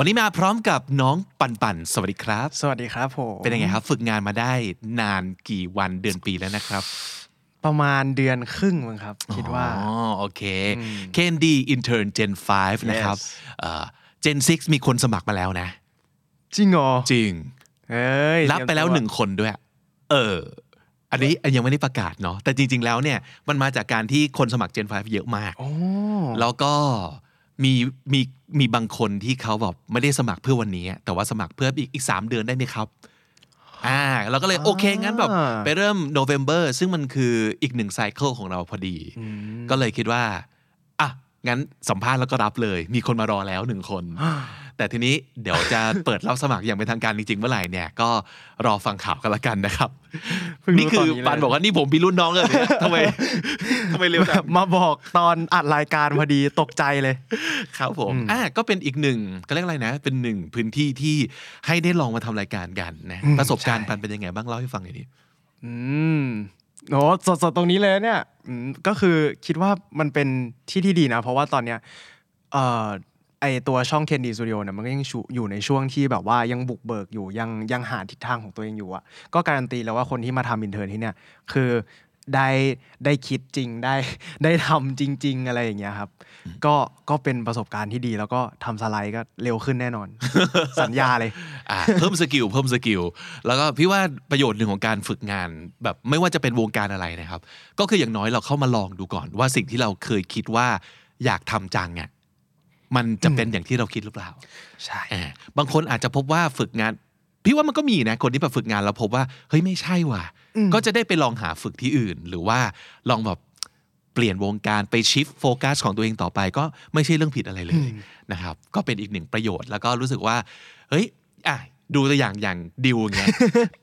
วันนี้มาพร้อมกับน้องปันปันสวัสดีครับ สวัสดีครับผมเป็นยังไงครับ ฝึกงานมาได้นานกี่วันเดือนปีแล้วนะครับ ประมาณเดือนครึ่งมั้งครับ คิดว่าอ๋อโอเค Candy Intern Gen 5 นะครับ Yes เอ่อ Gen 6 มีคนสมัครมาแล้วนะ จริงเหรอจริงเอ้ยรับไปแล้วเตรียมตัวหนึ่งคนด้วย เออ อันนี้ยังไม่ได้ประกาศเนาะแต่จริง ๆ แล้วเนี่ยมันมาจากการที่คนสมัคร Gen 5 เยอะมากโอ้แล้วก็ มีมีมีบางคนที่เขาแบบไม่ได้สมัครเพื่อวันนี้ แต่ว่าสมัครเพื่ออีกอีกสามเดือนได้ไหมครับอ่าเราก็เลยโอเค งั้นแบบไปเริ่ม November ซึ่งมันคืออีกหนึ่งไซเคิลของเราพอดี ก็เลยคิดว่า อะ งั้นสัมภาษณ์แล้วก็รับเลย มีคนมารอแล้วหนึ่งคน แต่ทีนี้เดี๋ยวจะเปิดรับสมัครอย่างเป็นทางการจริงๆเมื่อไหร่เนี่ยก็รอฟังข่าวกันละกันนะครับเพิ่งรู้นี่คือตเลยปานบอกว่านี่ผมพี่รุ่นน้องเลยเนี่ยทำไมทำไมเร็วแบจังบมาบอกตอนอัดรายการพอดีตกใจเลย ครับผมอ่าก็เป็นอีกหนึ่งก็เรียกอะไรนะ เป็นหนึ่งพื้นที่ที่ให้ได้ลองมาทำรายการกันนะอืมประสบการณ์ใช่ปันเป็นยังไงบ้างเล่าให้ฟังหน่อยดิอืมโอ้สดๆตรงนี้เลยเนี่ยอืมก็คือคิดว่ามันเป็นที่ที่ดีนะ เพราะว่าตอนเนี้ยเอ่อ ไอตัวช่อง Candy Studio เนี่ยมันก็ยังชูอยู่ในช่วงที่แบบว่ายังบุกเบิกอยู่ยังยังหาทิศทางของตัวเองอยู่อะก็การันตีแล้วว่าคนที่มาทำอินเทอร์ที่เนี่ยคือได้ได้คิดจริงได้ได้ทำจริง ๆ อะไรอย่างเงี้ยครับ ก็ก็เป็นประสบการณ์ที่ดีแล้วก็ทำสไลด์ก็เร็วขึ้นแน่นอน สัญญาเลยอ่าเพิ่ม skill เพิ่ม skill แล้วก็พี่ว่าประโยชน์หนึ่งของการฝึกงานแบบไม่ว่าจะเป็นวงการอะไรนะครับ ก็คืออย่างน้อยเราเข้ามาลองดูก่อนว่าสิ่งที่เราเคยคิดว่าอยากทำจังอะ มันจะเป็นอย่างที่เราคิดหรือเปล่า ใช่อ่าบางคนอาจจะพบว่าฝึกงาน พี่ว่ามันก็มีนะคนที่แบบฝึกงานแล้วพบว่าเฮ้ยไม่ใช่ว่ะ ก็จะได้ไปลองหาฝึกที่อื่น หรือว่าลองแบบเปลี่ยนวงการไป shift focus ของตัวเองต่อไป ก็ไม่ใช่เรื่องผิดอะไรเลยนะครับ ก็เป็นอีกหนึ่งประโยชน์ แล้วก็รู้สึกว่า เฮ้ยอะดูตัวอย่างอย่างดิวอย่างเงี้ย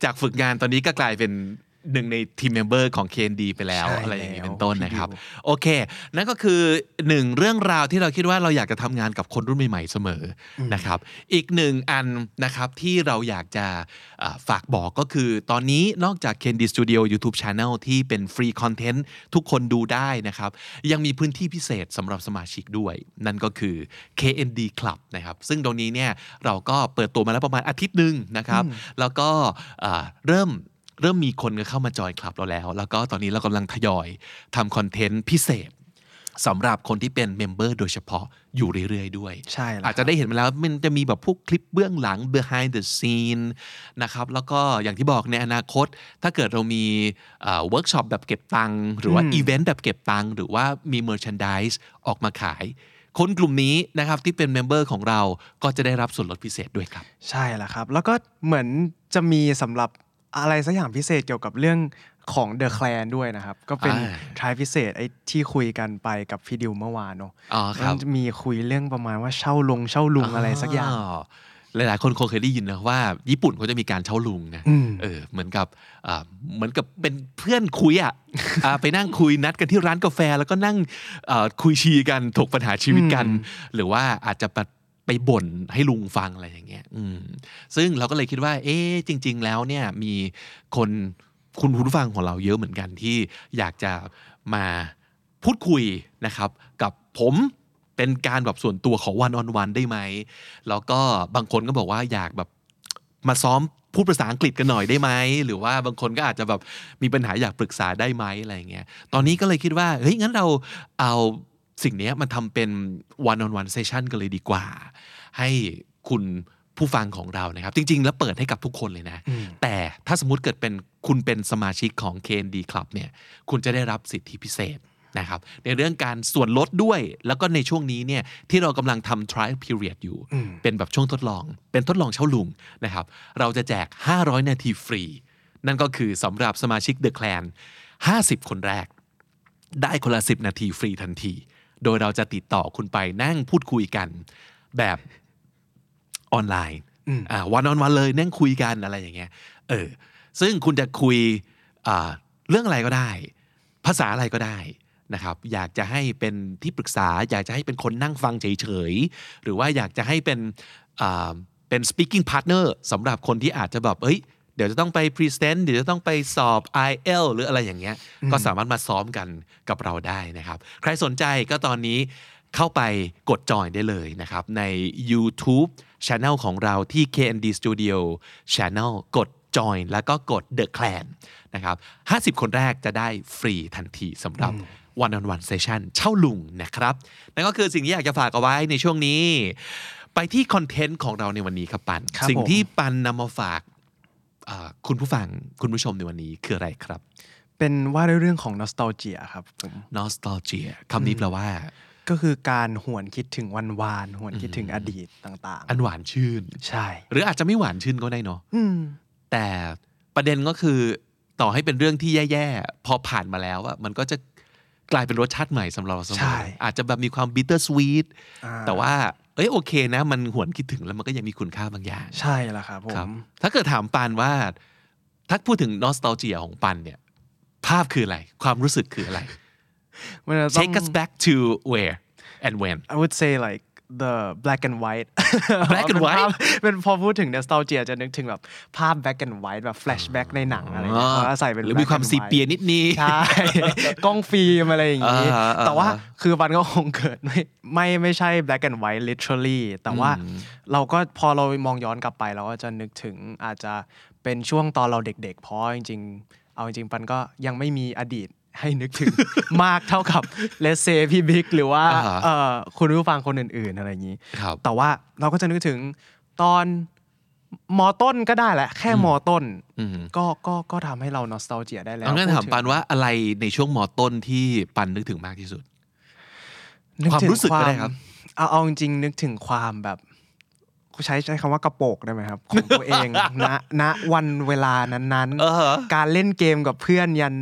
จากฝึกงานตอนนี้ก็กลายเป็น หนึ่งใน team member ของ KND ไปแล้วใช่อะไรอย่างนี้แล้วเป็นต้นพี่นะครับดิวโอเค นั่นก็คือหนึ่งเรื่องราวที่เราคิดว่าเราอยากจะทำงานกับคนรุ่นใหม่ๆเสมออนะครับ อีกหนึ่งอันนะครับที่เราอยากจะอ่าฝากบอกก็คือ ตอนนี้นอกจาก KND Studio YouTube Channel ที่เป็น free contentทุกคนดูได้นะครับ ยังมีพื้นที่พิเศษสำหรับสมาชิกด้วย นั่นก็คือ KND Club นะครับ ซึ่งตรงนี้เนี่ยเราก็เปิดตัวมาแล้วประมาณอาทิตย์หนึ่งนะครับ แล้วก็อ่าเริ่ม เริ่มมีคนเข้ามา join club เราแล้ว แล้วก็ตอนนี้เรากำลังทยอยทำ content พิเศษสำหรับคนที่เป็น member โดยเฉพาะอยู่เรื่อยๆด้วย ใช่แล้วอาจจะได้เห็นมาแล้วมันจะมีแบบพวกคลิปเบื้องหลัง behind the scene นะครับแล้วก็อย่างที่บอกในอนาคต ถ้าเกิดเรามีเวิร์กช็อปแบบเก็บตังค์หรือว่าอีเวนต์แบบเก็บตังค์หรือว่ามี merchandise ออกมาขาย คนกลุ่มนี้นะครับที่เป็น member ของเราก็จะได้รับส่วนลดพิเศษด้วยครับ ใช่แล้วครับ แล้วก็เหมือนจะมีสำหรับ อะไรสักอย่างพิเศษเกี่ยวกับเรื่องของ The Clan ด้วยนะครับ ก็เป็นอ่าทรายพิเศษไอ้ที่คุยกันไปกับพี่ดิวเมื่อวานเนาะอ๋อครับมันจะมีคุยเรื่องประมาณว่าเช่าลงเช่าลุงอะไรสักอย่างหลายๆคนคงเคยได้ยินนะว่า ญี่ปุ่นเขาจะมีการเช่าลุงนะอืมเออเหมือนกับอ่าเหมือนกับเป็นเพื่อนคุยอะอ่าไปนั่งคุยนัดกันที่ร้านกาแฟ แล้วก็นั่งอ่าคุยชีกันถกปัญหาชีวิตกัน หรือว่าอาจจะ ไปบ่นให้ลุงฟังอะไรอย่างเงี้ยอืมซึ่งเราก็เลยคิดว่า เอ๊จริง ๆ แล้วเนี่ยมีคนคุณผู้ฟังของเราเยอะเหมือนกันที่อยากจะมาพูดคุยนะครับ กับผมเป็นการแบบส่วนตัวของวันออนวันได้ไหม แล้วก็บางคนก็บอกว่าอยากแบบมาซ้อมพูดภาษาอังกฤษกันหน่อยได้ไหม หรือว่าบางคนก็อาจจะแบบมีปัญหาอยากปรึกษาได้ไหมอะไรอย่างเงี้ย ตอนนี้ก็เลยคิดว่า เฮ้ย งั้นเราเอา สิ่งเนี้ยมันทำเป็น one on one session กันเลยดีกว่า ให้คุณผู้ฟังของเรานะครับ จริง ๆ แล้วเปิดให้กับทุกคนเลยนะ แต่ถ้าสมมติเกิดเป็นคุณเป็นสมาชิกของ KND Club เนี่ยคุณจะได้รับสิทธิพิเศษนะครับในเรื่องการส่วนลดด้วย แล้วก็ในช่วงนี้เนี่ยที่เรากำลังทำ trial period อยู่ เป็นแบบช่วงทดลอง เป็นทดลองเช่าลุงนะครับ เราจะแจก 500 นาทีฟรี นั่นก็คือสำหรับสมาชิก The Clan 50 คนแรก ได้คนละ 10 นาทีฟรีทันที โดยเราจะติดต่อคุณไปนั่งพูดคุยกัน แบบออนไลน์อ่าวันออนวันเลยนั่งคุยกันอะไรอย่างเงี้ยเออซึ่งคุณจะคุยอ่าเรื่องอะไรก็ได้ ภาษาอะไรก็ได้นะครับอยากจะให้เป็นที่ปรึกษา อยากจะให้เป็นคนนั่งฟังเฉยๆ หรือว่าอยากจะให้เป็นอ่าเป็น speaking partner สำหรับคนที่อาจจะแบบเอ้ย เดี๋ยวจะต้องไป present เดี๋ยวจะต้องไปสอบ IEL หรืออะไรอย่างเงี้ย ก็สามารถมาซ้อมกันกับเราได้นะครับ ใครสนใจก็ตอนนี้เข้าไปกดจอยได้เลยนะครับ ใน YouTube Channel ของเราที่ KND Studio Channel กด join แล้วก็กด The Clan นะครับ50 คนแรกจะได้ฟรีทันทีสำหรับ one on one session เช่าลุงนะครับ นั่นก็คือสิ่งที่อยากจะฝากเอาไว้ในช่วงนี้ ไปที่คอนเทนต์ของเราในวันนี้ครับปันครับสิ่งผมที่ปันนำมาฝากอ่า คุณผู้ฟังคุณผู้ชมในวันนี้คืออะไรครับ เป็นว่าด้วยเรื่องของ nostalgia ครับผม nostalgia คำนี้แปลว่า ก็คือการหวนคิดถึงวันวาน หวนคิดถึงอดีตต่างอันหวานชื่นๆใช่ หรืออาจจะไม่หวานชื่นก็ได้เนาะอืมแต่ประเด็นก็คือต่อให้เป็นเรื่องที่แย่ๆ พอผ่านมาแล้วอะมันก็จะ กลายเป็นรสชาติใหม่สำหรับเราเสมใช่ออาจจะแบบมีความ bitter sweet อ่าแต่ว่าเอ้ยโอเคนะ มันหวนคิดถึงแล้วมันก็ยังมีคุณค่าบางอย่าง ใช่แล้วครับผครับมถ้าเกิดถามปานว่า ถ้าพูดถึง nostalgia ของปันเนี่ย ภาพคืออะไร ความรู้สึกคืออะไรมันจะต้อง take us back to where and when I would say like the black and white Black and เป็น white ภาพเป็นพอพูดถึง nostalgia จะนึกถึงแบบภาพ black and white แบบ flashback ในหนังอะไรเงี้ยเขาอาศัยเป็นหรือมี black ความ and ซี white เปียนิดนี้ใช่กล้องฟิล์มอะไรอย่างนี้อ่าอ่าแต่ว่าคือมันก็คงเกิดไม่ไม่ไม่ใช่ black and white literally แต่ว่าเราก็พอเรามองย้อนกลับไปเราก็จะนึกถึงอาจจะเป็นช่วงตอนเราเด็กๆเพราะจริงๆเอาจริงๆปันก็ยังไม่มีอดีต ให้นึกถึงมากเท่ากับ let's say พี่บิ๊กหรือว่าอ่าฮะเอ่อคุณผู้ฟังคนอื่น ๆ อะไรอย่างนี้ครับแต่ว่าเราก็จะนึกถึงตอนมอต้นก็ได้แหละ แค่มอต้นอืมก็ก็ก็ทำให้เรา nostalgia ได้แล้วเอางั้นพูดถามถึงปันว่าอะไรในช่วงมต้นที่ปันนึกถึงมากที่สุดนึกความถึงรู้สึกก็ได้ครับ เอาเอาจริงๆนึกถึงความแบบใช้ใช้คำว่ากระโปกได้ไหมครับ ของตัวเองณณวันเวลานั้นเออการเล่นเกมกับเพื่อนยัน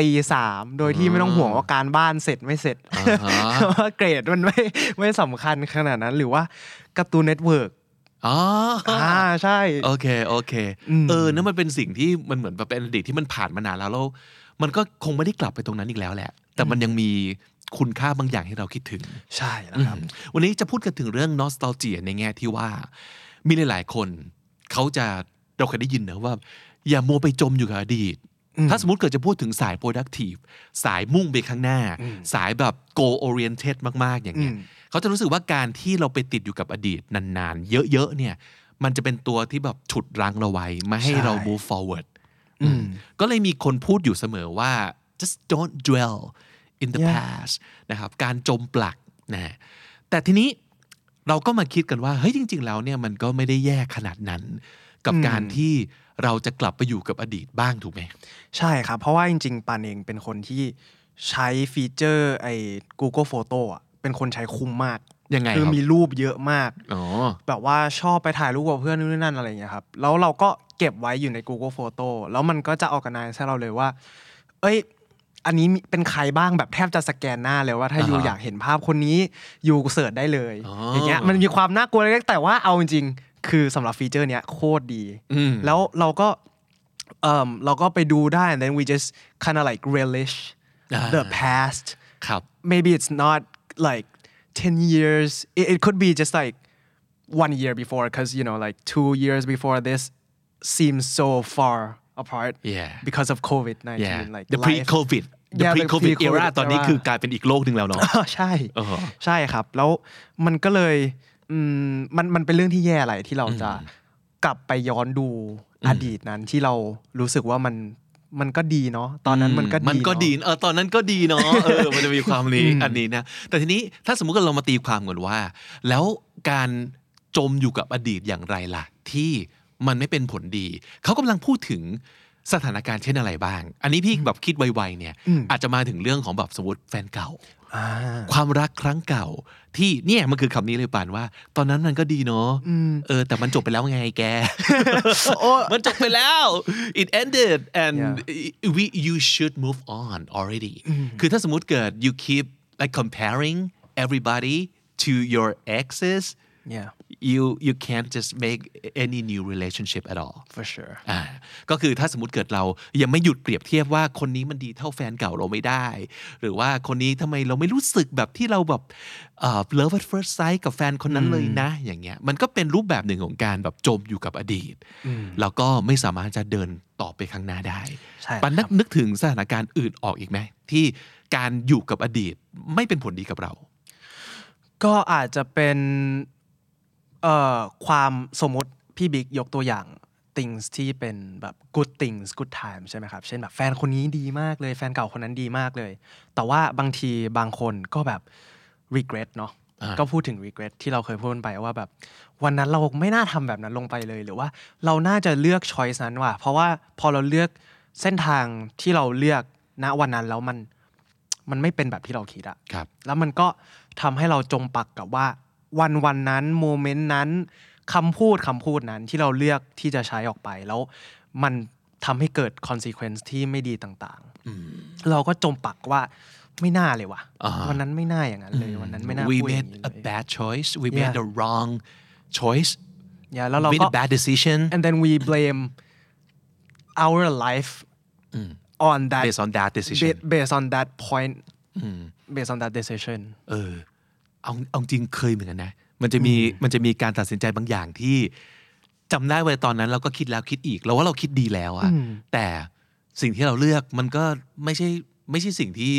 ตีสามโดยที่ไม่ต้องห่วงว่าการบ้านเสร็จไม่เสร็จอ่าฮะว่าเกรดมันไม่ไม่สำคัญขนาดนั้นหรือว่า Cartoon Network อ๋ออ่าใช่โอเคโอเคอืมเออนั่นมันเป็นสิ่งที่มันเหมือนแบบเป็นอดีตที่มันผ่านมานานแล้วแล้วมันก็คงไม่ได้กลับไปตรงนั้นอีกแล้วแหละ แต่มันยังมีคุณค่าบางอย่างให้เราคิดถึง ใช่แล้วครับอืมวันนี้จะพูดกันถึงเรื่อง nostalgia ในแง่ที่ว่า มีหลายๆคน เขาจะเราเคยได้ยินนะว่า อย่ามัวไปจมอยู่กับอดีต ถ้าสมมติเกิดจะพูดถึงสาย productive สายมุ่งไปข้างหน้า สายแบบ goal oriented มาก ๆ อย่างเงี้ยอืมเขาจะรู้สึกว่าการที่เราไปติดอยู่กับอดีตนานๆ เยอะ ๆ เนี่ย มันจะเป็นตัวที่แบบฉุดรั้งเราไว้ไม่ให้เรา move forward อืมก็เลยมีคนพูดอยู่เสมอว่า just don't dwell in the Yeah. past นะครับการจมปลักนะแต่ทีนี้เราก็มาคิดกันว่าเฮ้ยจริง ๆ แล้วเนี่ยมันก็ไม่ได้แย่ขนาดนั้น กับอืมการที่เราจะกลับไปอยู่กับอดีตบ้างถูกไหมใช่ครับ เพราะว่าจริง ๆปานเองเป็นคนที่ใช้ฟีเจอร์ไอ้ Google Photo อะเป็นคนใช้คุ้มมากยังไงคือครับมีรูปเยอะมากอ๋อแบบว่าชอบไปถ่ายรูปกับเพื่อนนู่นนนั่นอะไรอย่างเงี้ยครับ แล้วเราก็เก็บไว้อยู่ใน Google Photo แล้วมันก็จะ organize ให้เราเลยว่า เอ้ย อันนี้มีเป็นใครบ้างแบบแทบจะสแกนหน้าเลยว่าถ้าอ่าฮะยูอยากเห็นภาพคนนี้ยูเสิร์ชได้เลยอ๋อออย่างเงี้ยมันมีความน่ากลัวเล็กๆแต่ว่าเอาจริงๆ คือสำหรับฟีเจอร์เนี้ยโคตรดีอืมแล้วเราก็เอ่มเราก็ไปดูได้ and then we just kind of like relish อ่า the past ครับ maybe it's not like 10 years it, it could be just like one year before because you know like two years before this seems so far apart Yeah. because of covid-19 yeah like the life- pre-covid the Yeah, the pre-covid era pre-COVID ตอนนี้ era คือกลายเป็นอีกโลกหนึ่งแล้วเนาะอ๋อใช่อ่าฮะใช่ครับ แล้วมันก็เลย อืมมันมันเป็นเรื่องที่แย่อะไรที่เราจะกลับไปย้อนดูอดีตนั้นที่เรารู้สึกว่ามันมันก็ดีเนาะตอนนั้นมันก็ดีมันก็เอะดีเออตอนนั้นก็ดีเนาะเออมันจะมีความนี้อันนี้นะแต่ทีนี้ถ้าสมมุติว่าเรามาตีความก่อนว่า แล้วการจมอยู่กับอดีตอย่างไรล่ะ ที่มันไม่เป็นผลดี เขากำลังพูดถึงสถานการณ์เช่นอะไรบ้าง อันนี้พี่แบบคิดไวๆเนี่ย อาจจะมาถึงเรื่องของแบบสมมติแฟนเก่าอ่า ความรักครั้งเก่า ที่เนี่ยมันคือคำนี้เลยปานว่า ตอนนั้นมันก็ดีเนาะเออแต่มันจบไปแล้วไงแกมันจบไปแล้ว it ended and we you should move on already คือถ้าสมมุติเกิด you keep like comparing everybody to your exes yeah you you can't just make any new relationship at all for sure อ่าก็คือถ้าสมมติเกิดเรายังไม่หยุดเปรียบเทียบว่าคนนี้มันดีเท่าแฟนเก่าเราไม่ได้ หรือว่าคนนี้ทำไมเราไม่รู้สึกแบบที่เราแบบเอ่อ love at first sight กับแฟนคนนั้นเลยนะ อย่างเงี้ยมันก็เป็นรูปแบบหนึ่งของการแบบจมอยู่กับอดีต แล้วก็ไม่สามารถจะเดินต่อไปข้างหน้าได้ใช่ปันนึคกรับนึกถึงสถานการณ์อื่นออกอีกไหมที่การอยู่กับอดีตไม่เป็นผลดีกับเรา ก็อาจจะเป็นเอ่อ ความสมมติพี่บิ๊กยกตัวอย่าง things ที่เป็นแบบ good things good time ใช่ไหมครับ เช่นแบบแฟนคนนี้ดีมากเลยแฟนเก่าคนนั้นดีมากเลย แต่ว่าบางทีบางคนก็แบบ regret เนาะอ่าก็พูดถึง regret ที่เราเคยพูดไปว่าแบบ วันนั้นเราไม่น่าทำแบบนั้นลงไปเลย หรือว่าเราน่าจะเลือก choice นั้นว่ะเพราะว่าพอเราเลือกเส้นทางที่เราเลือกณวันนั้นแล้วมันมันไม่เป็นแบบที่เราคิดอะครับ แล้วมันก็ทำให้เราจมปักกับว่า วันวันนั้นโมเมนต์นั้นคำพูดคำพูดนั้นที่เราเลือกที่จะใช้ออกไปแล้วมันทำให้เกิด consequence ที่ไม่ดีต่างๆ เราก็จมปักว่าไม่น่าเลยว่ะอ่าวันนั้นไม่น่าอย่างนั้นเลยวันนั้นไม่น่า we พูดอย่าง made นี้ a เลย bad choice we made Yeah. a wrong choice อย่าแล้วเรา made ก็ a bad decision and then we blame our life on that based on that decision ba- based on that point based on that decision เออ เอาเอาจริงเคยเหมือนกันนะ มันจะมีมันจะมีการตัดสินใจบางอย่างที่จำได้ไว้ตอนนั้นเราก็คิดแล้วคิดอีกเราว่าเราคิดดีแล้วอะแต่สิ่งที่เราเลือกมันก็ไม่ใช่ไม่ใช่สิ่งที่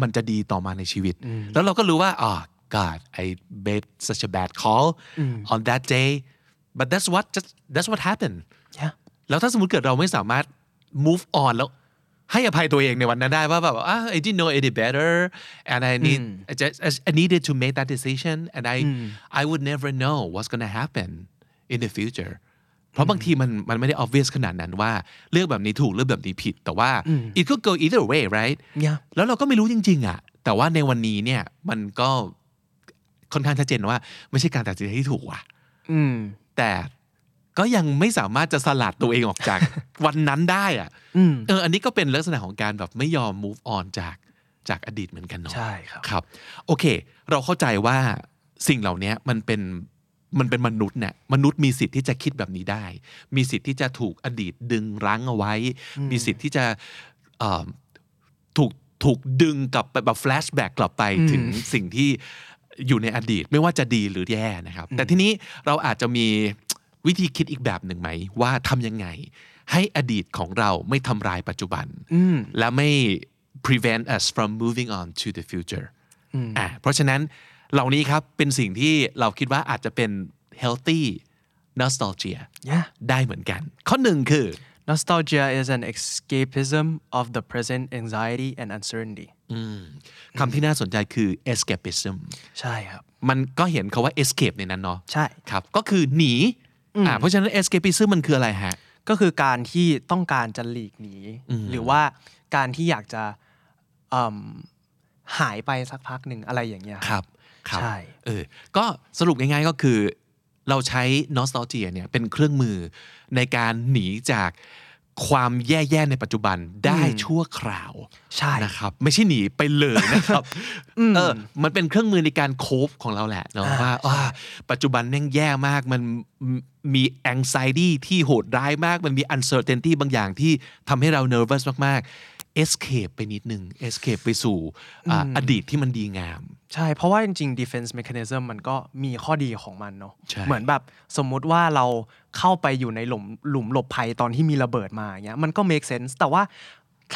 มันจะดีต่อมาในชีวิต แล้วเราก็รู้ว่าอ๋อ God I made such a bad call on that day but that's what just that's what happened yeah แล้วถ้าสมมติเกิดเราไม่สามารถ move on แล้ว ให้อภัยตัวเองในวันนั้นได้ว่าแบบอะ I didn't know any better and I need I just I needed to make that decision and I I would never know what's gonna happen in the future เพราะบางทีมันมันไม่ได้ obvious ขนาดนั้นว่าเลือกแบบนี้ถูกเลือกแบบนี้ผิด แต่ว่า it could go either way right Yeah แล้วเราก็ไม่รู้จริง ๆอะแต่ว่าในวันนี้เนี่ยมันก็ค่อนข้างชัดเจนว่า ไม่ใช่การตัดสินใจที่ถูกว่ะอืมแต่ ก็ยังไม่สามารถจะสลัดตัวเองออกจากวันนั้นได้อะอืมเอออันนี้ก็เป็นลักษณะของการแบบไม่ยอม move on จากจากอดีตเหมือนกันเนาะใช่ครับครับ โอเค เราเข้าใจว่าสิ่งเหล่านี้มันเป็นมันเป็นมนุษย์เนี่ยมนุษย์มีสิทธิ์ที่จะคิดแบบนี้ได้ มีสิทธิ์ที่จะถูกอดีตดึงรั้งเอาไว้ มีสิทธิ์ที่จะเอ่อถูกถูกดึงกลับไปแบบแฟลชแบ็กกลับไปถึงสิ่งที่อยู่ในอดีตไม่ว่าจะดีหรือแย่นะครับ แต่ทีนี้เราอาจจะมี วิธีคิดอีกแบบหนึ่งไหม ว่าทำยังไง ให้อดีตของเราไม่ทำลายปัจจุบัน และไม่ prevent us from moving on to the future อ่าเพราะฉะนั้นเหล่านี้ครับเป็นสิ่งที่เราคิดว่าอาจจะเป็น healthy nostalgia yeah ได้เหมือนกัน ข้อหนึ่งคือ Nostalgia is an escapism of the present anxiety and uncertainty คำที่น่าสนใจคือ escapism ใช่ครับ มันก็เห็นคาว่า escape ในนั้นเนาะใช่ครับ ก็คือหนี อ่าเพราะฉะนั้น escapism มันคืออะไรฮะ ก็คือการที่ต้องการจะหลีกหนี หรือว่าการที่อยากจะเอิ่มหายไปสักพักหนึ่งอะไรอย่างเงี้ยครับครับใช่เออก็สรุปง่ายๆก็คือ เราใช้ nostalgia เนี่ยเป็นเครื่องมือในการหนีจาก ความแย่ๆในปัจจุบันได้ชั่วคราวใช่นะครับ ไม่ใช่หนีไปเลยนะครับเออมันเป็นเครื่องมือในการโคฟของเราแหละเนาะว่าอ่าปัจจุบันแม่งแย่มากมันมี anxiety ที่โหดร้ายมาก มันมี uncertainty บางอย่างที่ทำให้เรา nervous มากๆ escape ไปนิดนึง escape ไปสู่อ่าอดีตที่มันดีงาม ใช่ เพราะว่าจริงๆ defense mechanism มันก็มีข้อดีของมันเนาะใช่เหมือนแบบสมมุติว่าเรา เข้าไปอยู่ในหลุมหลุมหลบภัยตอนที่มีระเบิดมาอย่างเงี้ยมันก็ make sense แต่ว่า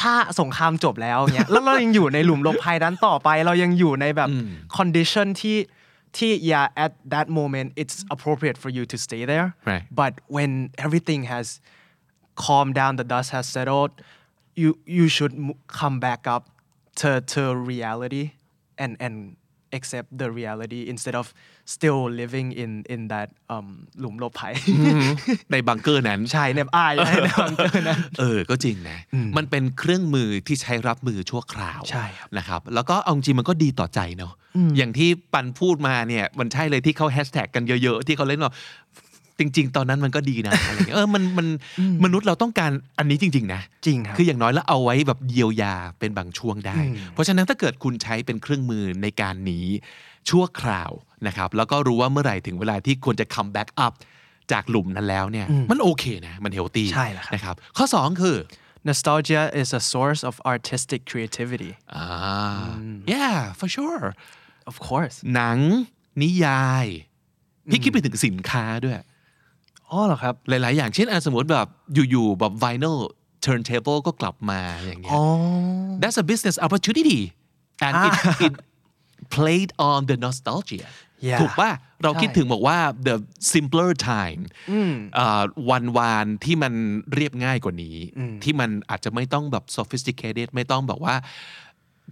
ถ้าสงครามจบแล้วเงี้ยแล้วเรายังอยู่ในหลุมหลบภัยนั้นต่อไป เรายังอยู่ในแบบ condition ที่ที่ yeah at that moment it's appropriate for you to stay there Right. but when everything has calmed down the dust has settled you you should mo- come back up to to reality and and accept the reality instead of still living in in that um หลุมหลบภัยในบังเกอร์นั้นใช่ในอายในบังเกอร์นั้นเออก็จริงนะมันเป็นเครื่องมือที่ใช้รับมือชั่วคราวใช่ครับนะครับแล้วก็เอาจริงมันก็ดีต่อใจเนาะอย่างที่ปันพูดมาเนี่ยมันใช่เลยที่เขาแฮชแท็กกันเยอะๆ ที่เขาเล่นว่า จริง ๆ ตอนนั้นมันก็ดีนะอะไรอย่างเงี้ยเออมันมันมนุษย์เราต้องการอันนี้จริง ๆ นะ จริงครับคืออย่างน้อยแล้วเอาไว้แบบเยียวยาเป็นบางช่วงได้ เพราะฉะนั้นถ้าเกิดคุณใช้เป็นเครื่องมือในการหนีชั่วคราวนะครับแล้วก็รู้ว่าเมื่อไหร่ถึงเวลาที่ควรจะ come back up จากหลุมนั้นแล้วเนี่ยมันโอเคนะมันเฮลตี้ใช่แล้วครับนะครับข้อ 2 คือ nostalgia is a source of artistic creativity อ่า yeah for sure of course หนังนิยาย พี่คิดไปถึงสินค้าด้วย อ๋อเหรอครับ หลาย ๆ อย่างเช่นอะสมมติแบบอยู่ๆแบบ vinyl turntable ก็กลับมาอย่างเงี้ยอ๋อ that's a business opportunity and it, it played on the nostalgia Yeah ถูกป่ะเราคิดใช่ถึงบอกว่า the simpler time เอ่อวันวานที่มันเรียบง่ายกว่านี้ ที่มันอาจจะไม่ต้องแบบ sophisticated ไม่ต้องแบบว่า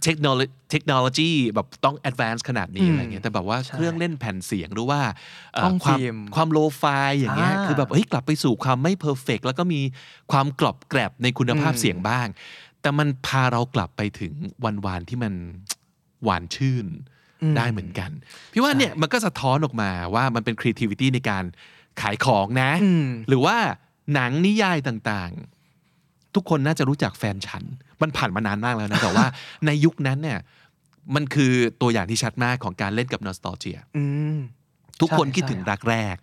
เทคโนโลยีเทคโนโลยีแบบต้อง advance ขนาดนี้อะไรเงี้ยแต่แบบว่าเครื่องเล่นแผ่นเสียงหรือว่าเอ่อกล้องความฟิล์มความโลไฟอย่างเงี้ยอ่าคือแบบเฮ้ยกลับไปสู่ความไม่เพอร์เฟกแล้วก็มีความกรอบแกรบในคุณภาพเสียงบ้าง แต่มันพาเรากลับไปถึงวันวานที่มันหวานชื่นได้เหมือนกัน พี่ว่าเนี่ยมันก็สะท้อนออกมาว่ามันเป็น creativity ในการขายของนะ หรือว่าหนังนิยายต่างๆ ทุกคนน่าจะรู้จักแฟนฉัน มันผ่านมานานมากแล้วนะแต่ว่าในยุคนั้นเนี่ยมันคือตัวอย่างที่ชัดมากของการเล่นกับ nostalgia อืมทุกคนใช่คิดถึงใช่รักแรก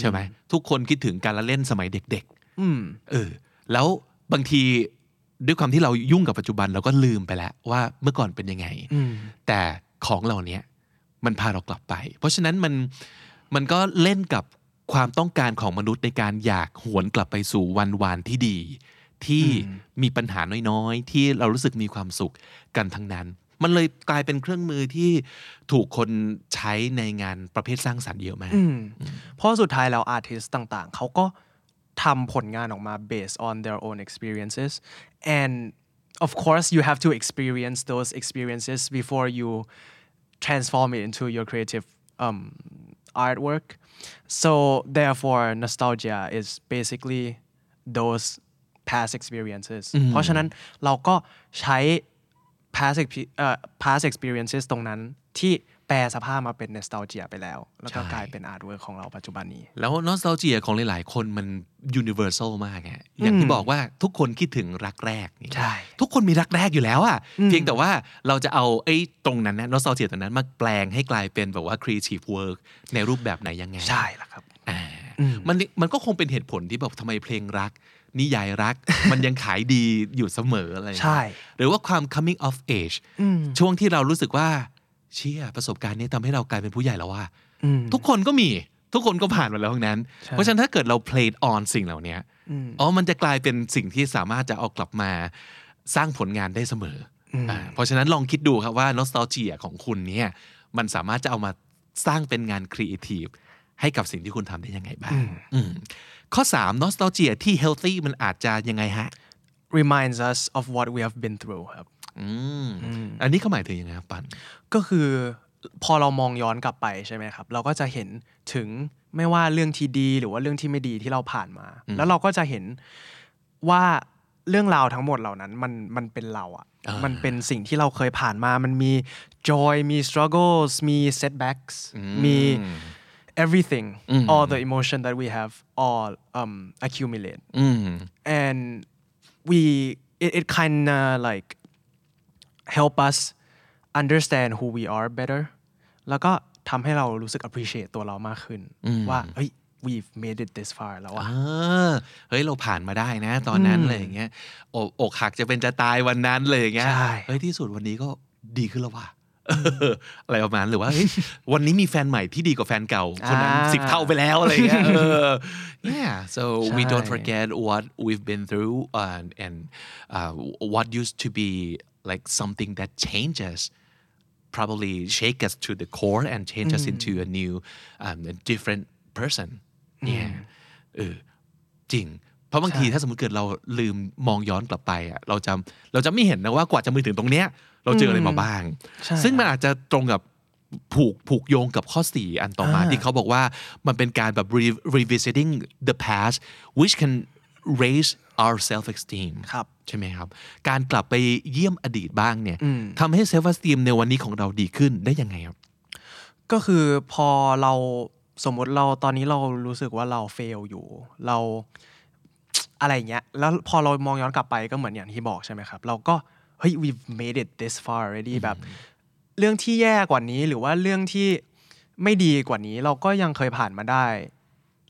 ใช่ไหมทุกคนคิดถึงการละเล่นสมัยเด็กอืมๆเออ แล้วบางทีด้วยความที่เรายุ่งกับปัจจุบันเราก็ลืมไปแล้วว่าเมื่อก่อนเป็นยังไงอืมแต่ของเหล่านี้มันพาเรากลับไป เพราะฉะนั้นมันมันก็เล่นกับความต้องการของมนุษย์ในการอยากหวนกลับไปสู่วันวานที่ดี ที่มีปัญหาน้อยๆ ที่เรารู้สึกมีความสุขกันทั้งนั้น มันเลยกลายเป็นเครื่องมือที่ถูกคนใช้ในงานประเภทสร้างสรรค์เยอะมากเพราะสุดท้ายแล้วอาร์ติสต์ต่างๆ เขาก็ทำผลงานออกมา based on their own experiences and of course you have to experience those experiences before you transform it into your creative um, artwork so therefore nostalgia is basically those past experiences เพราะฉะนั้นเราก็ใช้ past expe- เอ่อ past experiences ตรงนั้นที่แปลสภาพมาเป็น nostalgia ไปแล้ว แล้วก็ใช่กลายเป็น artwork ของเราปัจจุบันนี้ แล้วนอส t a ลเจียของหลาย ๆ คนมัน universal มากไงอย่างที่บอกว่าทุกคนคิดถึงรักแรกนี่ใช่ทุกคนมีรักแรกอยู่แล้วอะเพียงแต่ว่าเราจะเอาไอ้ตรงนั้นนะนอส t a ลเจียตรงนั้นมาแปลงให้กลายเป็นแบบว่า creative work ในรูปแบบไหนยังไง ใช่แล้วครับอ่ามันมันก็คงเป็นเหตุผลที่แบบทำไมเพลงรัก นิยายรัก มันยังขายดีอยู่เสมออะไรอย่างเงี้ยใช่หรือว่าความ coming of age ช่วงที่เรารู้สึกว่า เชี่ยประสบการณ์นี้ทำให้เรากลายเป็นผู้ใหญ่แล้วว่าอืมทุกคนก็มีทุกคนก็ผ่านมาแล้วทั้งนั้นใช่เพราะฉะนั้นถ้าเกิดเรา play on สิ่งเหล่านี้อ๋อมันจะกลายเป็นสิ่งที่สามารถจะเอากลับมาสร้างผลงานได้เสมออ่าเพราะฉะนั้นลองคิดดูครับว่า nostalgia ของคุณเนี่ยมันสามารถจะเอามาสร้างเป็นงาน creative ให้กับสิ่งที่คุณทำได้ยังไงบ้างอืม ข้อ3 nostalgia ที่ healthy มันอาจจะยังไงฮะ reminds us of what we have been through ครับอืมอันนี้เขาหมายถึงยังไงครับปันก็คือพอเรามองย้อนกลับไปใช่ไหมครับ เราก็จะเห็นถึงไม่ว่าเรื่องที่ดี หรือว่าเรื่องที่ไม่ดีที่เราผ่านมา แล้วเราก็จะเห็นว่าเรื่องราวทั้งหมดเหล่านั้นมันมันเป็นเราอะอ่ามัมันเป็นสิ่งที่เราเคยผ่านมา มันมี joy มี struggles มี setbacks มี everything all the emotion that we have all um accumulate อืม and we it, it kind of like help us understand who we are better แล้วก็ทำให้เรารู้สึก appreciate ตัวเรามากขึ้น ว่าเฮ้ย we've made it this far แล้วอะเออเฮ้ย เราผ่านมาได้นะ ตอนนั้นอะไรอย่างเงี้ยอกอกหักจะเป็นจะตายวันนั้นเลยอย่างเงี้ยใช่เฮ้ยที่สุดวันนี้ก็ดีขึ้นแล้วว่ะเอออะไรประมาณนั้นหรือว่าเฮ้ยวันนี้มีแฟนใหม่ที่ดีกว่าแฟนเก่าคนนั้นอ่าสิบเท่าไปแล้วอะไรอย่างเงี้ยเออ yeah so we ใช่ don't forget what we've been through uh, and uh, what used to be like something that changes probably shake us to the core and change us into a new um, a different person yeah เออจริงเพราะบางทีถ้าสมมติเกิดเราลืมมองย้อนกลับไปอะเราจะเราจะไม่เห็นนะว่ากว่าจะมาถึงตรงเนี้ย เราเจออะไรมาบ้างใช่ซึ่งมันอาจจะตรงกับผูกผูกโยงกับข้อ 4 อันต่อมาอ่าที่เขาบอกว่ามันเป็นการแบบ re- revisiting the past which can raise our self esteem ครับใช่ไหมครับ การกลับไปเยี่ยมอดีตบ้างเนี่ยทำให้ self esteem ในวันนี้ของเราดีขึ้นได้ยังไงครับ ก็คือพอเราสมมติเราตอนนี้เรารู้สึกว่าเราเฟลอยู่ เราอะไรอย่างเงี้ย แล้วพอเรามองย้อนกลับไปก็เหมือนอย่างที่บอกใช่ไหมครับ เราก็ เฮ้ย we've made it this far already แบบ เรื่องที่แย่กว่านี้หรือว่าเรื่องที่ไม่ดีกว่านี้เราก็ยังเคยผ่านมาได้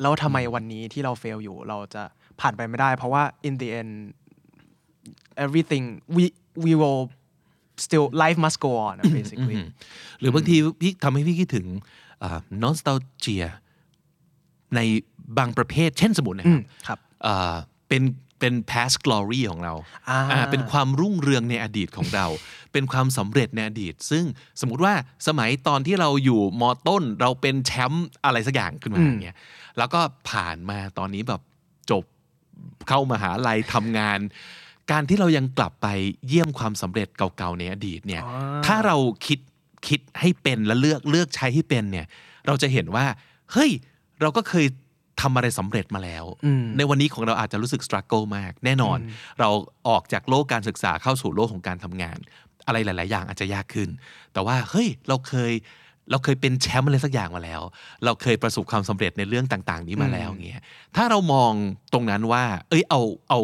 แล้วทำไมวันนี้ที่เราเฟลอยู่ เราจะผ่านไปไม่ได้ เพราะว่า in the end everything we we will still life must go on อะ basically หรือบางทีพี่ทำให้พี่คิดถึงนอสตาเจียในบางประเภท เช่นสมมตินะอืครัมบครับอ่าเป็น เป็น past glory ของเราอ่าอ่าเป็นความรุ่งเรืองในอดีตของเรา เป็นความสำเร็จในอดีต ซึ่งสมมุติว่าสมัยตอนที่เราอยู่มอต้น เราเป็นแชมป์อะไรสักอย่างขึ้นมาอย่างเงี้ย แล้วก็ผ่านมาตอนนี้แบบจบเข้ามาหาลัยทำงาน การที่เรายังกลับไปเยี่ยมความสำเร็จเก่าๆในอดีตเนี่ยอ่าถ้าเราคิดคิดให้เป็นและเลือกเลือกใช้ให้เป็นเนี่ย เราจะเห็นว่า เฮ้ย เราก็เคย ทำอะไรสำเร็จมาแล้วอืมในวันนี้ของเราอาจจะรู้สึกส t รั g เกิลมาก แน่นอน เราออกจากโลกการศึกษาเข้าสู่โลกของการทำงาน อะไรหลาย ๆ อย่างอาจจะยากขึ้น แต่ว่าเฮ้ยเราเคยเราเคยเป็นแชมป์อะไรสักอย่างมาแล้ว เราเคยประสบความสำเร็จในเรื่องต่าง ๆ นี้มาแล้วเงี้ย ถ้าเรามองตรงนั้นว่า เอ้ย เอา เอา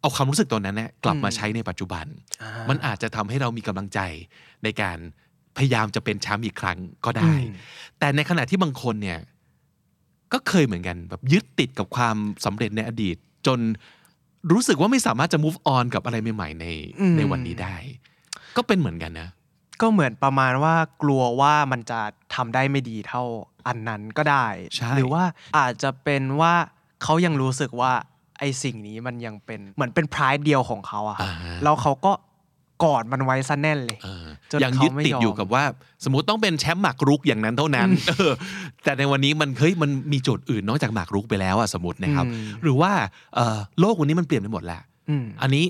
เอาความรู้สึกตรงนั้นเนี่ยกลับมาใช้ในปัจจุบันอ่ามันอาจจะทำให้เรามีกำลังใจในการพยายามจะเป็นแชมป์อีกครั้งก็ได้อืมแต่ในขณะที่บางคนเนี่ย ก็เคยเหมือนกันแบบยึดติดกับความสำเร็จในอดีต จนรู้สึกว่าไม่สามารถจะ move on กับอะไรใหม่ๆในอืมในวันนี้ได้ ก็เป็นเหมือนกันนะก็เหมือนประมาณว่ากลัวว่ามันจะทำได้ไม่ดีเท่าอันนั้นก็ได้ใช่หรือว่าอาจจะเป็นว่าเขายังรู้สึกว่าไอ้สิ่งนี้มันยังเป็นเหมือนเป็นพรายเดียวของเขาอะครับอ่าฮะแล้วเขาก็ กอดมันไว้ซะแน่นเลยเออจนยังยึดเขาไม่ติดยอมอยู่กับว่า สมมติต้องเป็นแชมป์หมากรุกอย่างนั้นเท่านั้นเออแต่ในวันนี้มันเฮ้ยมันมีโจทย์อื่นนอกจากหมากรุกไปแล้วอะสมมตินะครับอืมหรือว่าเอ่อโลกวันนี้มันเปลี่ยนไปหมดแล้วอืมอันนี้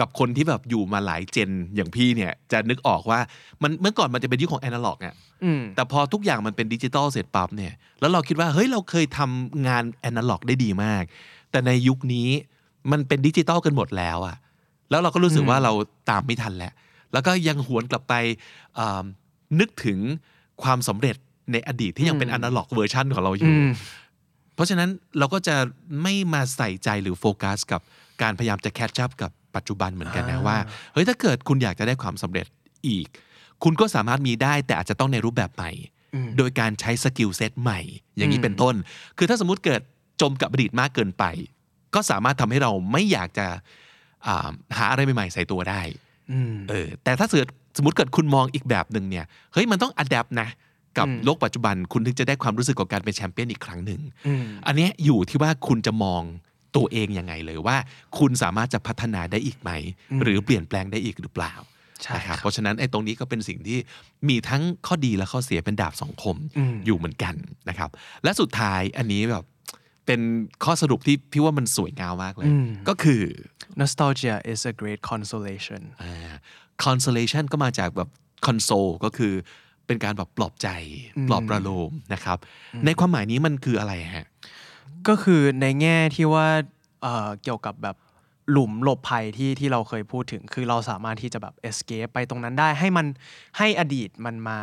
กับคนที่แบบอยู่มาหลาย gen อย่างพี่เนี่ย จะนึกออกว่ามันเมื่อก่อนมันจะเป็นยุคของแอนะล็อกอะอืมแต่พอทุกอย่างมันเป็นดิจิตอลเสร็จปั๊บเนี่ยแล้วเราคิดว่าเฮ้ยเราเคยทำงานแอนะล็อกได้ดีมาก แต่ในยุคนี้มันเป็นดิจิตอลกันหมดแล้วอะ แล้วเราก็รู้สึกว่าเราตามไม่ทันแล้วแล้วก็ยังหวนกลับไปอ่านึกถึงความสำเร็จในอดีตที่ยังเป็นอืม analog version ของเราอยู่อืมเพราะฉะนั้นเราก็จะไม่มาใส่ใจหรือโฟกัส กับการพยายามจะแคชชั p กับปัจจุบันเหมือนกันนะอ่าว่าเฮ้ยถ้าเกิดคุณอยากจะได้ความสำเร็จอีก คุณก็สามารถมีได้แต่อาจจะต้องในรูปแบบใหม่อืมโดยการใช้ skill set ใหม่ อย่างนี้อืมเป็นต้น คือถ้าสมมติเกิดจมกับอดีตมากเกินไป ก็สามารถทำให้เราไม่อยากจะอ่า หาอะไรใหม่ๆใส่ตัวได้อืมเออแต่ถ้าเกิดสมมติเกิดคุณมองอีกแบบหนึ่งเนี่ยเฮ้ยมันต้องอัดแอปนะ กับอืมโลกปัจจุบันคุณถึงจะได้ความรู้สึกของการเป็นแชมเปี้ยนอีกครั้งหนึ่งอืมอันเนี้ยอยู่ที่ว่าคุณจะมองตัวเองยังไงเลยว่า คุณสามารถจะพัฒนาได้อีกไหมอืมหรือเปลี่ยนแปลงได้อีกหรือเปล่าใช่นะครับครับเพราะฉะนั้นไอ้ตรงนี้ก็เป็นสิ่งที่มีทั้งข้อดีและข้อเสียเป็นดาบสองคมอืมอยู่เหมือนกันนะครับ และสุดท้ายอันนี้แบบ เป็นข้อสรุปที่พี่ว่ามันสวยงามมากเลยอืมก็คือ nostalgia is a great consolation อ่า consolation ก็มาจากแบบ console ก็คือเป็นการแบบปลอบใจอืมปลอบประโลมนะครับ ในความหมายนี้มันคืออะไรฮะ ก็คือในแง่ที่ว่าเอ่อเกี่ยวกับแบบหลุมหลบภัยที่ที่เราเคยพูดถึง คือเราสามารถที่จะแบบ escape ไปตรงนั้นได้ให้มันให้อดีตมันมา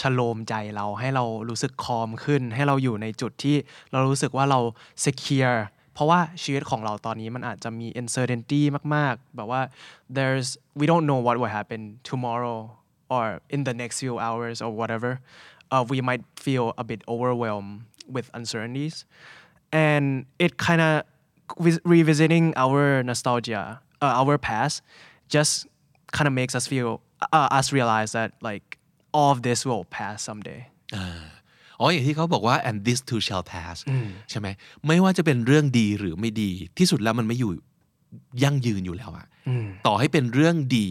ชโลมใจเราให้เรารู้สึกคอมขึ้น ให้เราอยู่ในจุดที่เรารู้สึกว่าเรา secure เพราะว่าชีวิตของเราตอนนี้มันอาจจะมี uncertainty มาก ๆ แบบว่า there's we don't know what will happen tomorrow or in the next few hours or whatever uh, we might feel a bit overwhelmed with uncertainties and it kind of revisiting our nostalgia uh, our past just kind of makes us feel uh, us realize that like all of this will pass someday อ๋ออย่างที่เขาบอกว่า and this too shall pass ใช่ไหมไม่ว่าจะเป็นเรื่องดีหรือไม่ดี ที่สุดแล้วมันไม่อยู่ยั่งยืนอยู่แล้วอะต่อให้เป็นเรื่องดี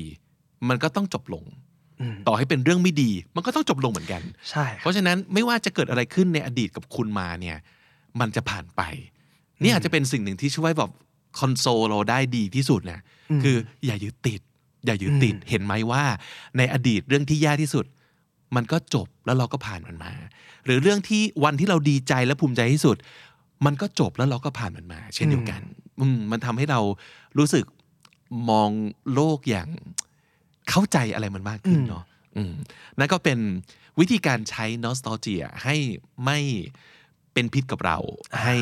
มันก็ต้องจบลง ต่อให้เป็นเรื่องไม่ดี มันก็ต้องจบลงเหมือนกันใช่เพราะฉะนั้นไม่ว่าจะเกิดอะไรขึ้นในอดีตกับคุณมาเนี่ย มันจะผ่านไป นี่อาจจะเป็นสิ่งหนึ่งที่ช่วยแบบคอนโซลเราได้ดีที่สุดนะคืออย่ายึดติด อย่ายึดติดเห็นไหมว่า ในอดีตเรื่องที่แย่ที่สุด มันก็จบแล้วเราก็ผ่านมันมา หรือเรื่องที่วันที่เราดีใจและภูมิใจที่สุด มันก็จบแล้วเราก็ผ่านมันมา เช่นเดียวกันอืมมันทำให้เรารู้สึกมองโลกอย่างเข้าใจอะไรมันมากขึ้นเนาะอืมนั่นก็เป็นวิธีการใช้ nostalgia ให้ไม่เป็นพิษกับเรา ให้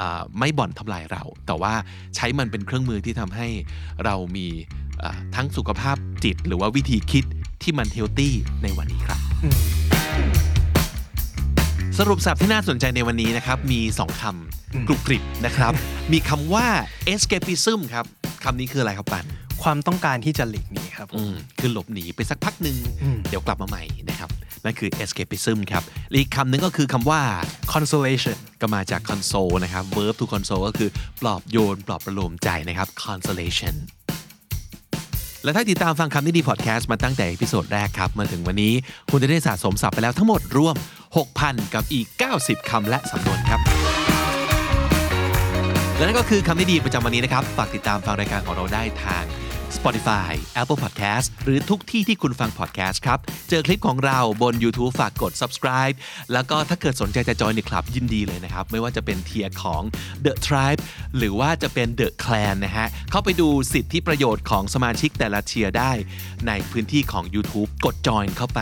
อ่าไม่บ่อนทำลายเรา แต่ว่าใช้มันเป็นเครื่องมือที่ทำให้เรามีอ่าทั้งสุขภาพจิต หรือว่าวิธีคิดที่มันเฮลตี้ในวันนี้ครับ สรุปสับที่น่าสนใจในวันนี้นะครับ มี 2คำกรุบกริบนะครับ มีคำว่า escapism ครับคำนี้คืออะไรครับปันความต้องการที่จะหลีกหนีครับผมอืมคือหลบหนีไปสักพักหนึ่งอืมเดี๋ยวกลับมาใหม่นะครับนั่นคือ escapism ครับและอีกคำหนึ่งก็คือคำว่า consolation ก็มาจาก console นะครับ verb to console ก็คือปลอบโยน ปลอบประโลมใจนะครับ consolation และถ้าติดตามฟังคำนี้ดีพอดแคสต์มาตั้งแต่ episode แรกครับ มาถึงวันนี้คุณจะได้สะสมศัพท์ไปแล้วทั้งหมดรวม 6,000 กับอีก 90 คำและสำนวนครับ และนั่นก็คือคำนี้ดีประจำวันนี้นะครับ ฝากติดตามฟังรายการของเราได้ทาง Spotify Apple Podcast หรือทุกที่ที่คุณฟัง podcast ครับ เจอคลิปของเราบน YouTube ฝากกด subscribe แล้วก็ถ้าเกิดสนใจจะ join ในคลับยินดีเลยนะครับ ไม่ว่าจะเป็น tier ของ The Tribe หรือว่าจะเป็น The Clan นะฮะ เข้าไปดูสิทธิประโยชน์ของสมาชิกแต่ละ tier ได้ ในพื้นที่ของ YouTube กดจอยเข้าไป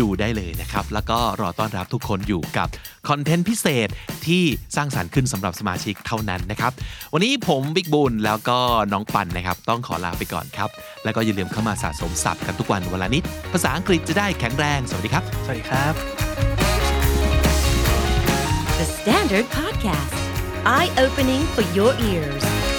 ดูได้เลยนะครับ แล้วก็รอต้อนรับทุกคนอยู่กับ content พิเศษที่สร้างสรรค์ขึ้นสำหรับสมาชิกเท่านั้นนะครับ วันนี้ผมบิ๊กบุญแล้วก็น้องปันนะครับ ต้องขอลาไปก่อนอนครับ แล้วก็อย่าลืมเข้ามาสะสมศัพท์กันทุกวันวันละนิด ภาษาอังกฤษจะได้แข็งแรง สวัสดีครับ สวัสดีครับ The Standard Podcast, eye opening for your ears.